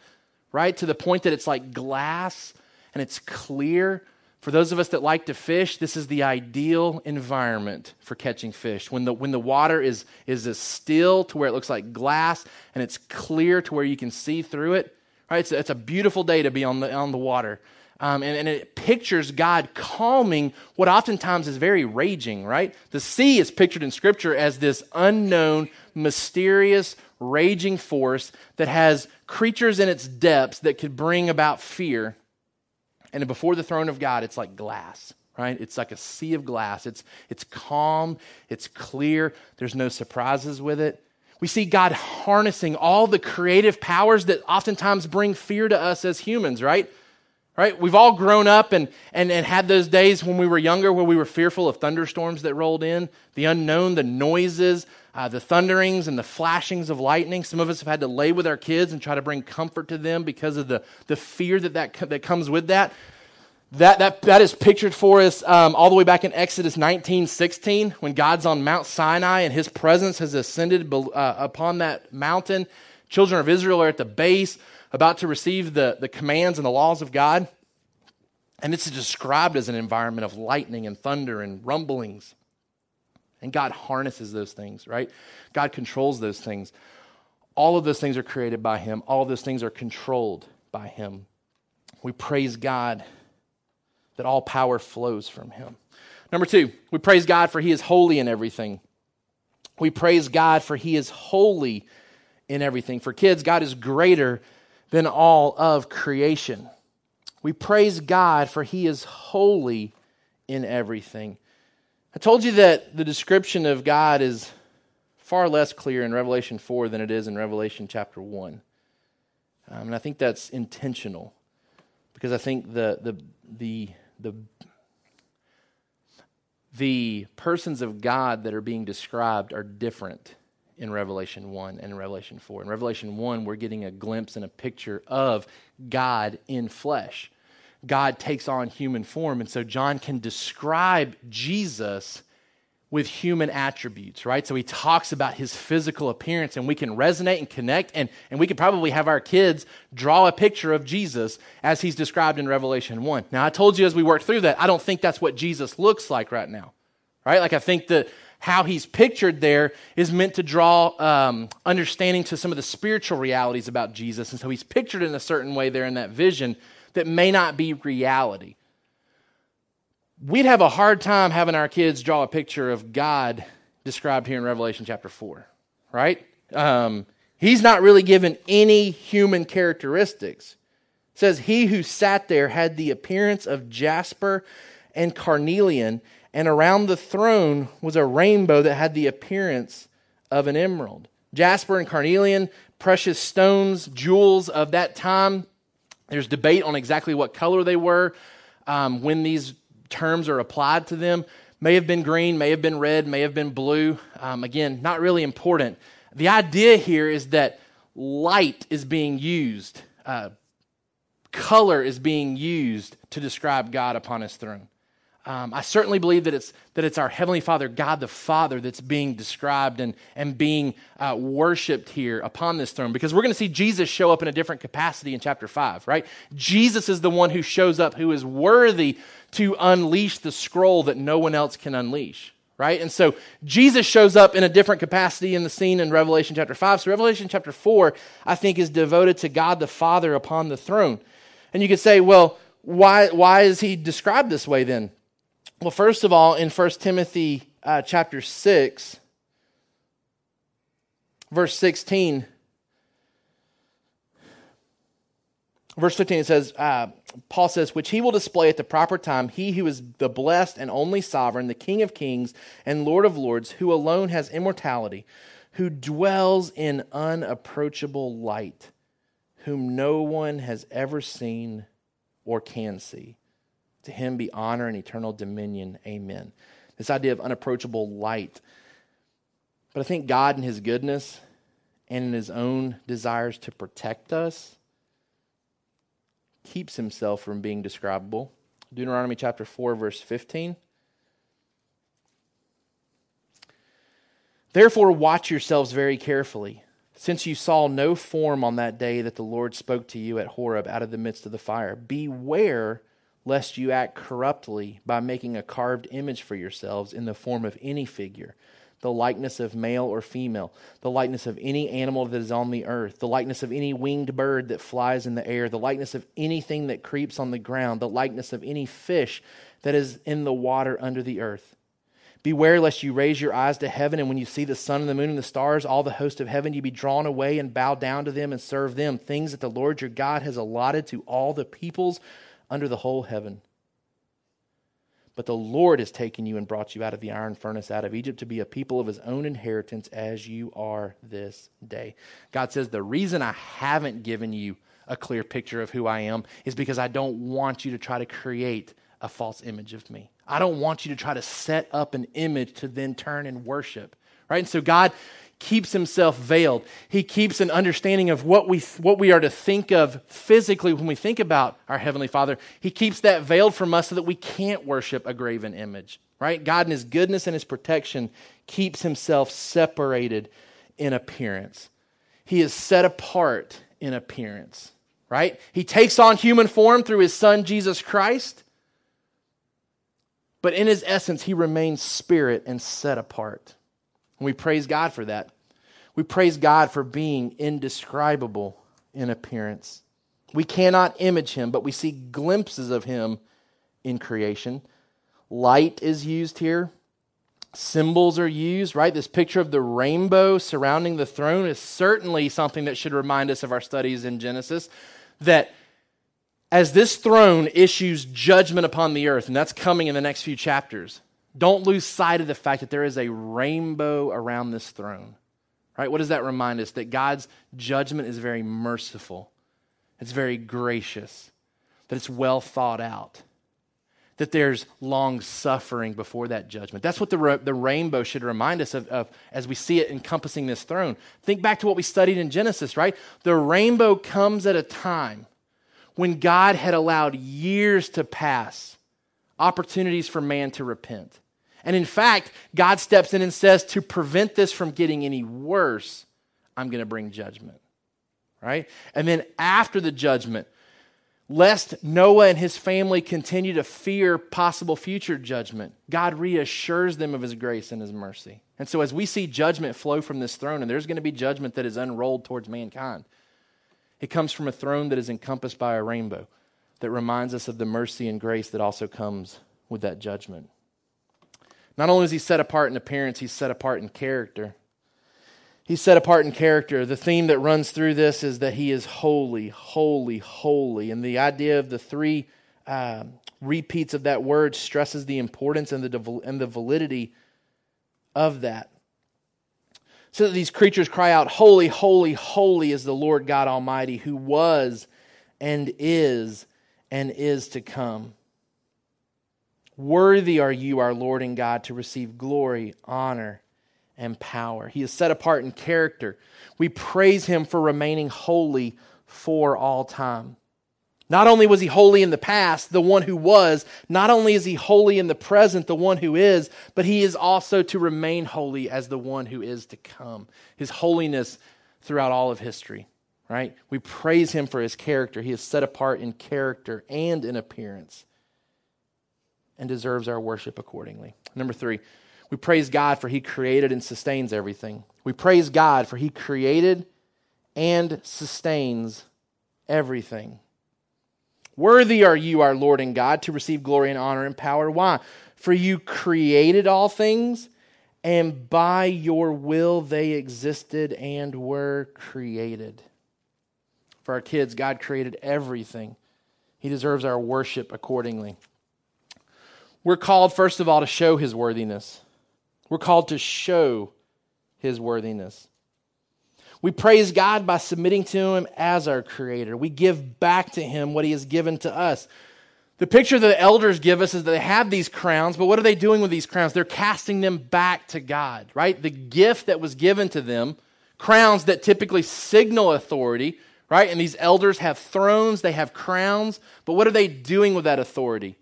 right? To the point that it's like glass and it's clear. For those of us that like to fish, this is the ideal environment for catching fish. When the, when the water is, is as still to where it looks like glass and it's clear to where you can see through it, right? It's, it's a beautiful day to be on the, on the water. Um, and, and, it pictures God calming what oftentimes is very raging, right? The sea is pictured in Scripture as this unknown, mysterious, raging force that has creatures in its depths that could bring about fear. And before the throne of God, it's like glass, right? It's like a sea of glass. It's, it's calm, it's clear, there's no surprises with it. We see God harnessing all the creative powers that oftentimes bring fear to us as humans, right? Right? We've all grown up and, and, and had those days when we were younger where we were fearful of thunderstorms that rolled in, the unknown, the noises, uh, the thunderings and the flashings of lightning. Some of us have had to lay with our kids and try to bring comfort to them because of the, the fear that, that, that comes with that. That, that, that is pictured for us um, all the way back in Exodus 19 16, when God's on Mount Sinai and his presence has ascended uh, upon that mountain. Children of Israel are at the base about to receive the, the commands and the laws of God. And it's described as an environment of lightning and thunder and rumblings. And God harnesses those things, right? God controls those things. All of those things are created by Him, all of those things are controlled by Him. We praise God that all power flows from Him. Number two, we praise God for He is holy in everything. We praise God for He is holy in everything. For kids, God is greater than all of creation. We praise God for He is holy in everything. I told you that the description of God is far less clear in Revelation 4 than it is in Revelation chapter 1. Um, and I think that's intentional because I think the, the, the, the, the persons of God that are being described are different in Revelation 1 and Revelation 4. In Revelation 1, we're getting a glimpse and a picture of God in flesh. God takes on human form. And so John can describe Jesus with human attributes, right? So he talks about his physical appearance, and we can resonate and connect, and, and we could probably have our kids draw a picture of Jesus as he's described in Revelation 1. Now, I told you as we worked through that, I don't think that's what Jesus looks like right now, right? Like, I think that how he's pictured there is meant to draw um, understanding to some of the spiritual realities about Jesus. And so he's pictured in a certain way there in that vision that may not be reality. We'd have a hard time having our kids draw a picture of God described here in Revelation chapter 4, right? Um, he's not really given any human characteristics. It says, He who sat there had the appearance of jasper and carnelian and around the throne was a rainbow that had the appearance of an emerald. Jasper and carnelian, precious stones, jewels of that time. There's debate on exactly what color they were um, when these terms are applied to them. May have been green, may have been red, may have been blue. Um, again, not really important. The idea here is that light is being used, uh, color is being used to describe God upon his throne. Um, I certainly believe that it's, that it's our Heavenly Father, God the Father, that's being described and, and being uh, worshiped here upon this throne because we're going to see Jesus show up in a different capacity in chapter 5, right? Jesus is the one who shows up who is worthy to unleash the scroll that no one else can unleash, right? And so Jesus shows up in a different capacity in the scene in Revelation chapter 5. So Revelation chapter 4, I think, is devoted to God the Father upon the throne. And you could say, well, why, why is he described this way then? Well, first of all, in 1 Timothy uh, chapter 6, verse 16, verse 15, it says, uh, Paul says, which he will display at the proper time, he who is the blessed and only sovereign, the King of kings and Lord of lords, who alone has immortality, who dwells in unapproachable light, whom no one has ever seen or can see. To him be honor and eternal dominion. Amen. This idea of unapproachable light. But I think God, in his goodness and in his own desires to protect us, keeps himself from being describable. Deuteronomy chapter 4, verse 15. Therefore, watch yourselves very carefully, since you saw no form on that day that the Lord spoke to you at Horeb out of the midst of the fire. Beware lest you act corruptly by making a carved image for yourselves in the form of any figure, the likeness of male or female, the likeness of any animal that is on the earth, the likeness of any winged bird that flies in the air, the likeness of anything that creeps on the ground, the likeness of any fish that is in the water under the earth. Beware lest you raise your eyes to heaven, and when you see the sun and the moon and the stars, all the host of heaven, you be drawn away and bow down to them and serve them, things that the Lord your God has allotted to all the peoples under the whole heaven. But the Lord has taken you and brought you out of the iron furnace, out of Egypt, to be a people of his own inheritance, as you are this day. God says, The reason I haven't given you a clear picture of who I am is because I don't want you to try to create a false image of me. I don't want you to try to set up an image to then turn and worship. Right? And so God keeps himself veiled. He keeps an understanding of what we, what we are to think of physically when we think about our Heavenly Father. He keeps that veiled from us so that we can't worship a graven image. Right? God in his goodness and his protection keeps himself separated in appearance. He is set apart in appearance. Right? He takes on human form through his son Jesus Christ but in his essence, he remains spirit and set apart. And we praise God for that. We praise God for being indescribable in appearance. We cannot image him, but we see glimpses of him in creation. Light is used here. Symbols are used, right? This picture of the rainbow surrounding the throne is certainly something that should remind us of our studies in Genesis. That as this throne issues judgment upon the earth, and that's coming in the next few chapters, don't lose sight of the fact that there is a rainbow around this throne. Right? What does that remind us? That God's judgment is very merciful, it's very gracious, that it's well thought out, that there's long suffering before that judgment. That's what the, the rainbow should remind us of, of as we see it encompassing this throne. Think back to what we studied in Genesis, right? The rainbow comes at a time when God had allowed years to pass, opportunities for man to repent. And in fact, God steps in and says, to prevent this from getting any worse, I'm going to bring judgment. Right? And then after the judgment, lest Noah and his family continue to fear possible future judgment, God reassures them of his grace and his mercy. And so, as we see judgment flow from this throne, and there's going to be judgment that is unrolled towards mankind, it comes from a throne that is encompassed by a rainbow that reminds us of the mercy and grace that also comes with that judgment. Not only is he set apart in appearance, he's set apart in character. He's set apart in character. The theme that runs through this is that he is holy, holy, holy. And the idea of the three uh, repeats of that word stresses the importance and the, and the validity of that so that these creatures cry out, Holy, holy, holy is the Lord God Almighty, who was and is and is to come. Worthy are you, our Lord and God, to receive glory, honor, and power. He is set apart in character. We praise him for remaining holy for all time. Not only was he holy in the past, the one who was, not only is he holy in the present, the one who is, but he is also to remain holy as the one who is to come. His holiness throughout all of history, right? We praise him for his character. He is set apart in character and in appearance and deserves our worship accordingly. Number three, we praise God for he created and sustains everything. We praise God for he created and sustains everything. Worthy are you, our Lord and God, to receive glory and honor and power. Why? For you created all things, and by your will they existed and were created. For our kids, God created everything. He deserves our worship accordingly. We're called, first of all, to show his worthiness. We're called to show his worthiness. We praise God by submitting to Him as our Creator. We give back to Him what He has given to us. The picture that the elders give us is that they have these crowns, but what are they doing with these crowns? They're casting them back to God, right? The gift that was given to them, crowns that typically signal authority, right? And these elders have thrones, they have crowns, but what are they doing with that authority?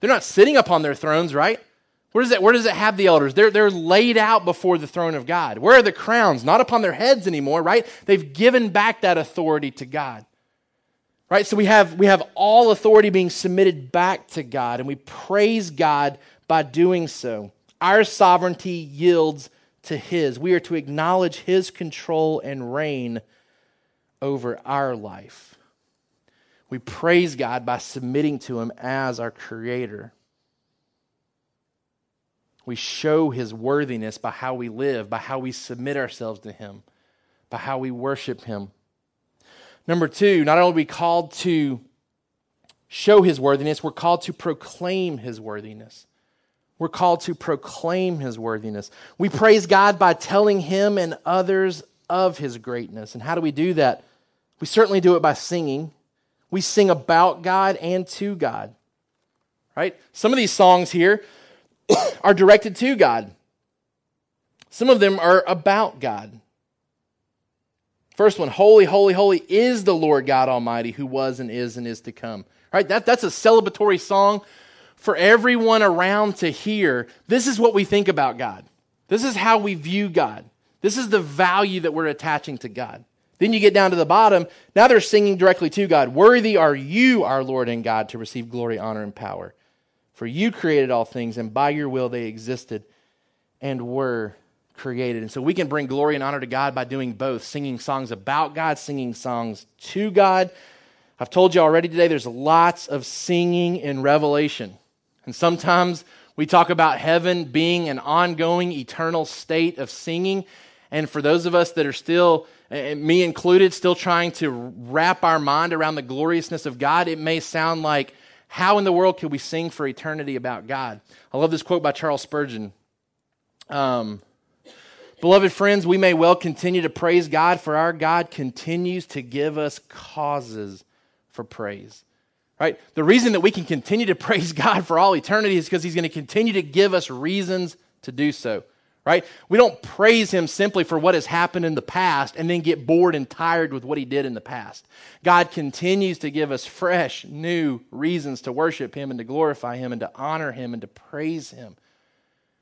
They're not sitting upon their thrones, right? Where does, it, where does it have the elders? They're, they're laid out before the throne of God. Where are the crowns? Not upon their heads anymore, right? They've given back that authority to God. Right? So we have, we have all authority being submitted back to God, and we praise God by doing so. Our sovereignty yields to His. We are to acknowledge His control and reign over our life. We praise God by submitting to Him as our Creator. We show His worthiness by how we live, by how we submit ourselves to Him, by how we worship Him. Number two, not only are we called to show His worthiness, we're called to proclaim His worthiness. We're called to proclaim his worthiness. We praise God by telling him and others of his greatness. And how do we do that? We certainly do it by singing. We sing about God and to God. Right? Some of these songs here are directed to God. Some of them are about God. First one, holy, holy, holy is the Lord God Almighty who was and is and is to come. Right? That, that's a celebratory song for everyone around to hear. This is what we think about God. This is how we view God. This is the value that we're attaching to God. Then you get down to the bottom. Now they're singing directly to God. Worthy are you, our Lord and God, to receive glory, honor, and power. For you created all things, and by your will they existed and were created. And so we can bring glory and honor to God by doing both singing songs about God, singing songs to God. I've told you already today, there's lots of singing in Revelation. And sometimes we talk about heaven being an ongoing, eternal state of singing. And for those of us that are still, me included, still trying to wrap our mind around the gloriousness of God, it may sound like how in the world could we sing for eternity about God? I love this quote by Charles Spurgeon. Um, Beloved friends, we may well continue to praise God, for our God continues to give us causes for praise. Right? The reason that we can continue to praise God for all eternity is because He's going to continue to give us reasons to do so. Right? We don't praise Him simply for what has happened in the past and then get bored and tired with what He did in the past. God continues to give us fresh, new reasons to worship Him and to glorify Him and to honor Him and to praise Him.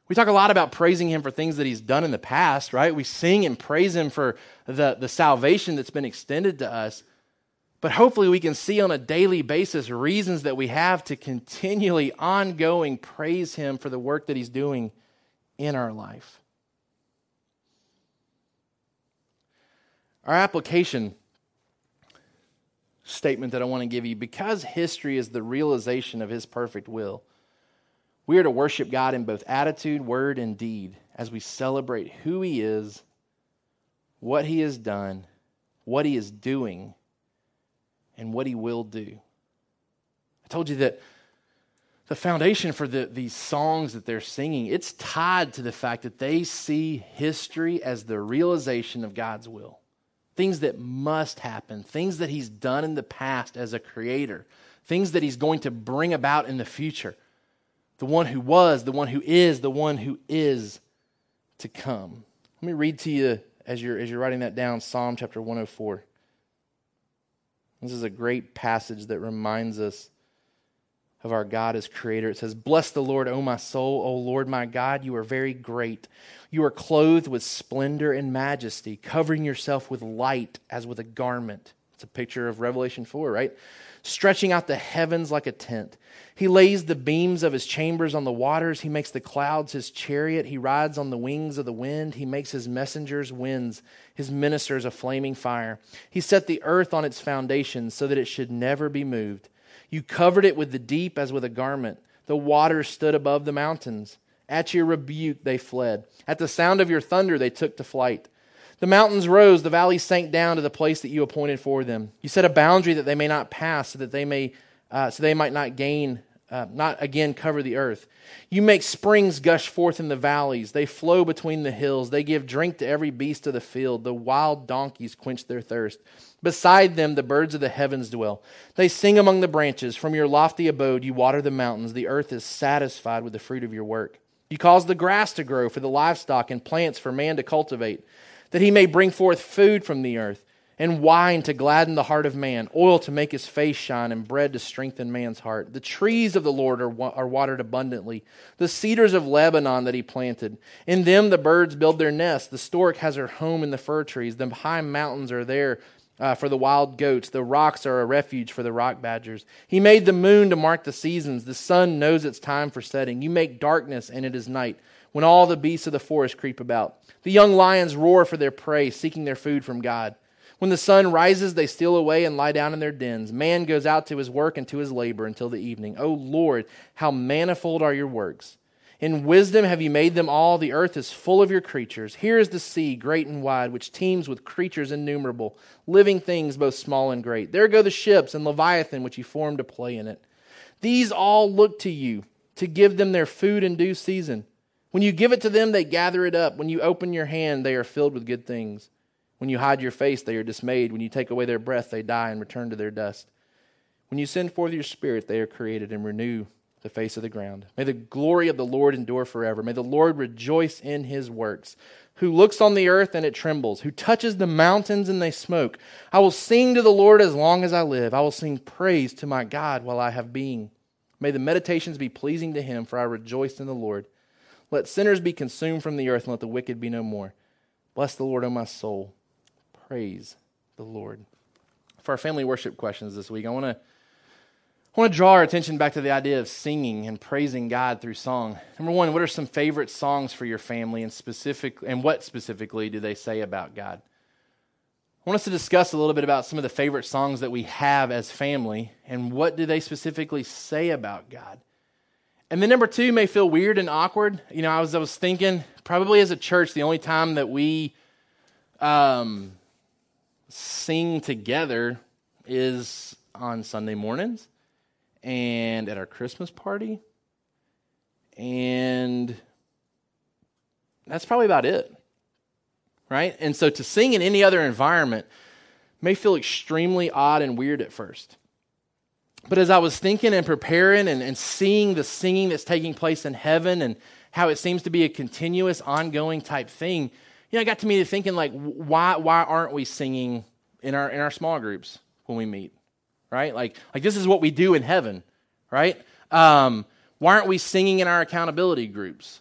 We talk a lot about praising him for things that he's done in the past, right? We sing and praise him for the, the salvation that's been extended to us. But hopefully, we can see on a daily basis reasons that we have to continually, ongoing praise him for the work that he's doing in our life. Our application statement that I want to give you because history is the realization of his perfect will we are to worship God in both attitude, word, and deed as we celebrate who He is, what He has done, what He is doing, and what He will do. I told you that the foundation for the, these songs that they're singing it's tied to the fact that they see history as the realization of god's will things that must happen things that he's done in the past as a creator things that he's going to bring about in the future the one who was, the one who is, the one who is to come. Let me read to you as you're, as you're writing that down Psalm chapter 104. This is a great passage that reminds us of our God as creator. It says, Bless the Lord, O my soul, O Lord my God, you are very great. You are clothed with splendor and majesty, covering yourself with light as with a garment. It's a picture of Revelation 4, right? Stretching out the heavens like a tent. He lays the beams of his chambers on the waters. He makes the clouds his chariot. He rides on the wings of the wind. He makes his messengers winds, his ministers a flaming fire. He set the earth on its foundations so that it should never be moved. You covered it with the deep as with a garment. The waters stood above the mountains. At your rebuke they fled. At the sound of your thunder they took to flight. The mountains rose, the valleys sank down to the place that you appointed for them. You set a boundary that they may not pass, so that they may, uh, so they might not gain uh, not again cover the earth. You make springs gush forth in the valleys. They flow between the hills. They give drink to every beast of the field. The wild donkeys quench their thirst. Beside them, the birds of the heavens dwell. They sing among the branches. From your lofty abode, you water the mountains. The earth is satisfied with the fruit of your work. You cause the grass to grow for the livestock and plants for man to cultivate, that he may bring forth food from the earth and wine to gladden the heart of man, oil to make his face shine, and bread to strengthen man's heart. The trees of the Lord are, are watered abundantly, the cedars of Lebanon that he planted. In them the birds build their nests. The stork has her home in the fir trees. The high mountains are there uh, for the wild goats. The rocks are a refuge for the rock badgers. He made the moon to mark the seasons. The sun knows its time for setting. You make darkness, and it is night, when all the beasts of the forest creep about. The young lions roar for their prey, seeking their food from God. When the sun rises, they steal away and lie down in their dens. Man goes out to his work and to his labor until the evening. O Lord, how manifold are your works! In wisdom have you made them all. The earth is full of your creatures. Here is the sea, great and wide, which teems with creatures innumerable, living things both small and great. There go the ships and Leviathan, which you formed to play in it. These all look to you to give them their food in due season. When you give it to them, they gather it up. When you open your hand, they are filled with good things. When you hide your face, they are dismayed. When you take away their breath, they die and return to their dust. When you send forth your spirit, they are created and renew the face of the ground. May the glory of the Lord endure forever. May the Lord rejoice in his works. Who looks on the earth and it trembles, who touches the mountains and they smoke. I will sing to the Lord as long as I live. I will sing praise to my God while I have being. May the meditations be pleasing to him, for I rejoice in the Lord. Let sinners be consumed from the earth, and let the wicked be no more. Bless the Lord, O my soul. Praise the Lord. For our family worship questions this week, I want to I want to draw our attention back to the idea of singing and praising God through song. Number one, what are some favorite songs for your family, and specific and what specifically do they say about God? I want us to discuss a little bit about some of the favorite songs that we have as family, and what do they specifically say about God. And then number two may feel weird and awkward. You know, I was I was thinking probably as a church, the only time that we um, sing together is on Sunday mornings and at our Christmas party. And that's probably about it. Right? And so to sing in any other environment may feel extremely odd and weird at first. But as I was thinking and preparing and, and seeing the singing that's taking place in heaven and how it seems to be a continuous, ongoing type thing, you know, I got to me to thinking like, why why aren't we singing in our in our small groups when we meet, right? Like like this is what we do in heaven, right? Um, why aren't we singing in our accountability groups?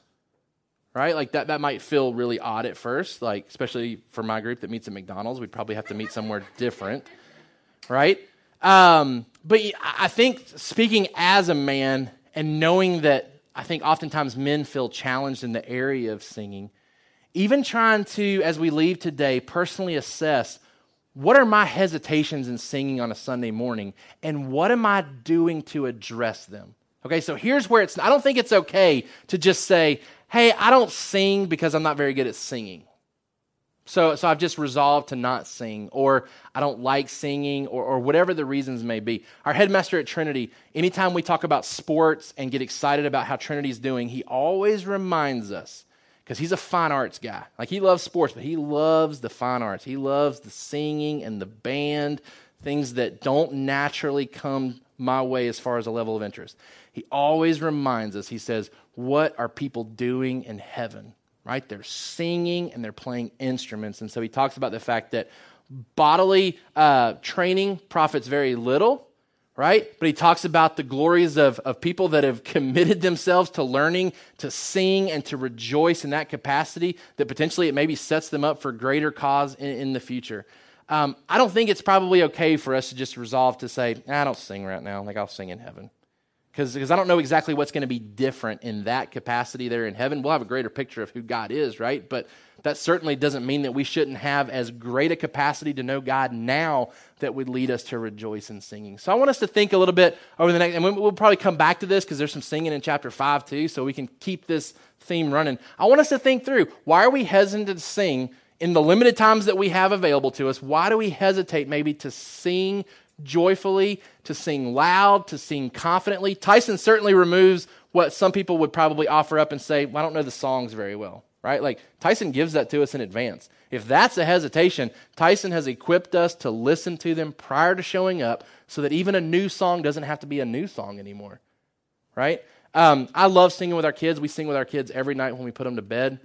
Right? Like that that might feel really odd at first, like especially for my group that meets at McDonald's, we'd probably have to meet somewhere different, right? Um, but I think speaking as a man and knowing that I think oftentimes men feel challenged in the area of singing, even trying to, as we leave today, personally assess what are my hesitations in singing on a Sunday morning and what am I doing to address them? Okay, so here's where it's, I don't think it's okay to just say, hey, I don't sing because I'm not very good at singing. So, so I've just resolved to not sing, or I don't like singing, or, or whatever the reasons may be. Our headmaster at Trinity, anytime we talk about sports and get excited about how Trinity's doing, he always reminds us, because he's a fine arts guy. Like he loves sports, but he loves the fine arts. He loves the singing and the band, things that don't naturally come my way as far as a level of interest. He always reminds us, he says, What are people doing in heaven? right? They're singing and they're playing instruments. And so he talks about the fact that bodily uh, training profits very little, right? But he talks about the glories of, of people that have committed themselves to learning to sing and to rejoice in that capacity, that potentially it maybe sets them up for greater cause in, in the future. Um, I don't think it's probably okay for us to just resolve to say, I don't sing right now, like I'll sing in heaven because I don't know exactly what's going to be different in that capacity there in heaven. We'll have a greater picture of who God is, right? But that certainly doesn't mean that we shouldn't have as great a capacity to know God now that would lead us to rejoice in singing. So I want us to think a little bit over the next, and we'll probably come back to this because there's some singing in chapter 5 too, so we can keep this theme running. I want us to think through why are we hesitant to sing in the limited times that we have available to us? Why do we hesitate maybe to sing joyfully, to sing loud, to sing confidently. Tyson certainly removes what some people would probably offer up and say, well, I don't know the songs very well, right? Like Tyson gives that to us in advance. If that's a hesitation, Tyson has equipped us to listen to them prior to showing up so that even a new song doesn't have to be a new song anymore, right? Um, I love singing with our kids. We sing with our kids every night when we put them to bed.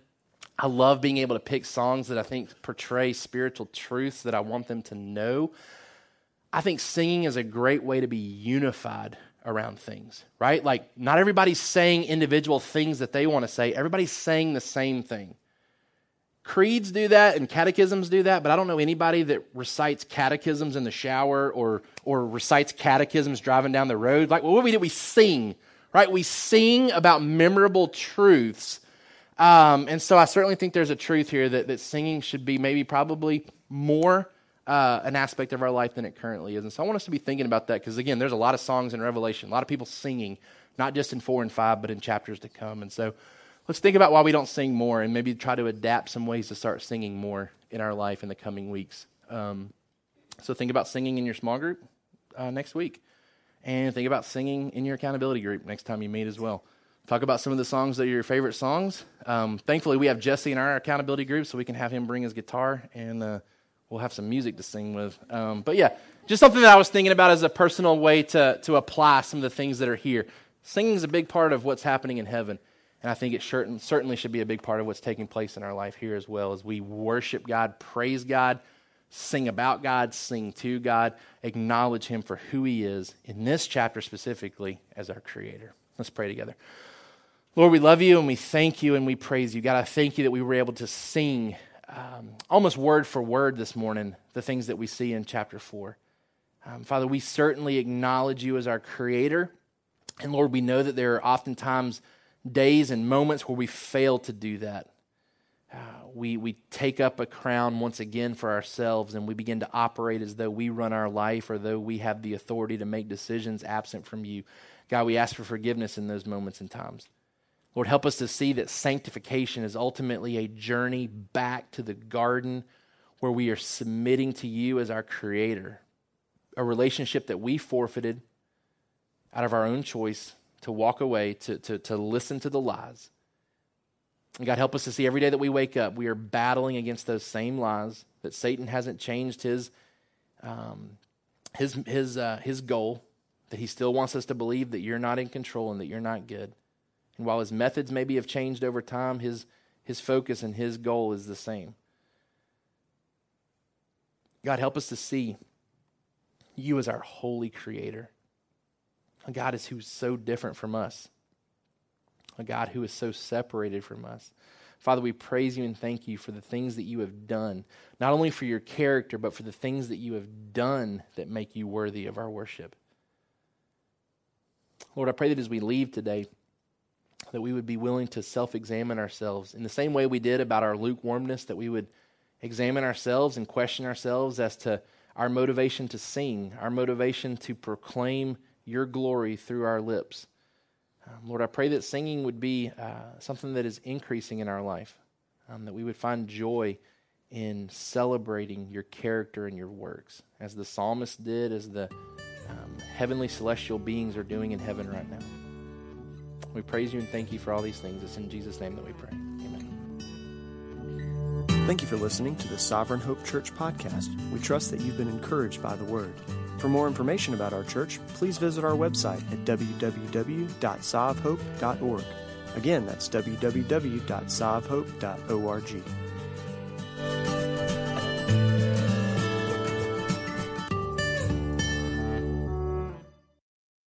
I love being able to pick songs that I think portray spiritual truths that I want them to know. I think singing is a great way to be unified around things, right? Like, not everybody's saying individual things that they want to say, everybody's saying the same thing. Creeds do that and catechisms do that, but I don't know anybody that recites catechisms in the shower or, or recites catechisms driving down the road. Like, well, what we do, we sing, right? We sing about memorable truths. Um, and so I certainly think there's a truth here that, that singing should be maybe probably more uh, an aspect of our life than it currently is. And so I want us to be thinking about that because, again, there's a lot of songs in Revelation, a lot of people singing, not just in four and five, but in chapters to come. And so let's think about why we don't sing more and maybe try to adapt some ways to start singing more in our life in the coming weeks. Um, so think about singing in your small group uh, next week, and think about singing in your accountability group next time you meet as well. Talk about some of the songs that are your favorite songs. Um, thankfully, we have Jesse in our accountability group, so we can have him bring his guitar and uh, we'll have some music to sing with. Um, but yeah, just something that I was thinking about as a personal way to, to apply some of the things that are here. Singing is a big part of what's happening in heaven. And I think it certainly should be a big part of what's taking place in our life here as well as we worship God, praise God, sing about God, sing to God, acknowledge Him for who He is, in this chapter specifically, as our Creator. Let's pray together. Lord, we love you and we thank you and we praise you. God, I thank you that we were able to sing um, almost word for word this morning the things that we see in chapter 4. Um, Father, we certainly acknowledge you as our Creator. And Lord, we know that there are oftentimes days and moments where we fail to do that. Uh, we, we take up a crown once again for ourselves and we begin to operate as though we run our life or though we have the authority to make decisions absent from you. God, we ask for forgiveness in those moments and times. Lord, help us to see that sanctification is ultimately a journey back to the garden where we are submitting to you as our creator, a relationship that we forfeited out of our own choice to walk away, to, to, to listen to the lies. And God, help us to see every day that we wake up, we are battling against those same lies, that Satan hasn't changed his, um, his, his, uh, his goal, that he still wants us to believe that you're not in control and that you're not good. And while his methods maybe have changed over time, his, his focus and his goal is the same. God, help us to see you as our holy creator a God is who's so different from us, a God who is so separated from us. Father, we praise you and thank you for the things that you have done, not only for your character, but for the things that you have done that make you worthy of our worship. Lord, I pray that as we leave today, that we would be willing to self examine ourselves in the same way we did about our lukewarmness, that we would examine ourselves and question ourselves as to our motivation to sing, our motivation to proclaim your glory through our lips. Um, Lord, I pray that singing would be uh, something that is increasing in our life, um, that we would find joy in celebrating your character and your works, as the psalmist did, as the um, heavenly celestial beings are doing in heaven right now. We praise you and thank you for all these things. It's in Jesus' name that we pray. Amen. Thank you for listening to the Sovereign Hope Church podcast. We trust that you've been encouraged by the word. For more information about our church, please visit our website at www.sovhope.org. Again, that's www.sovhope.org.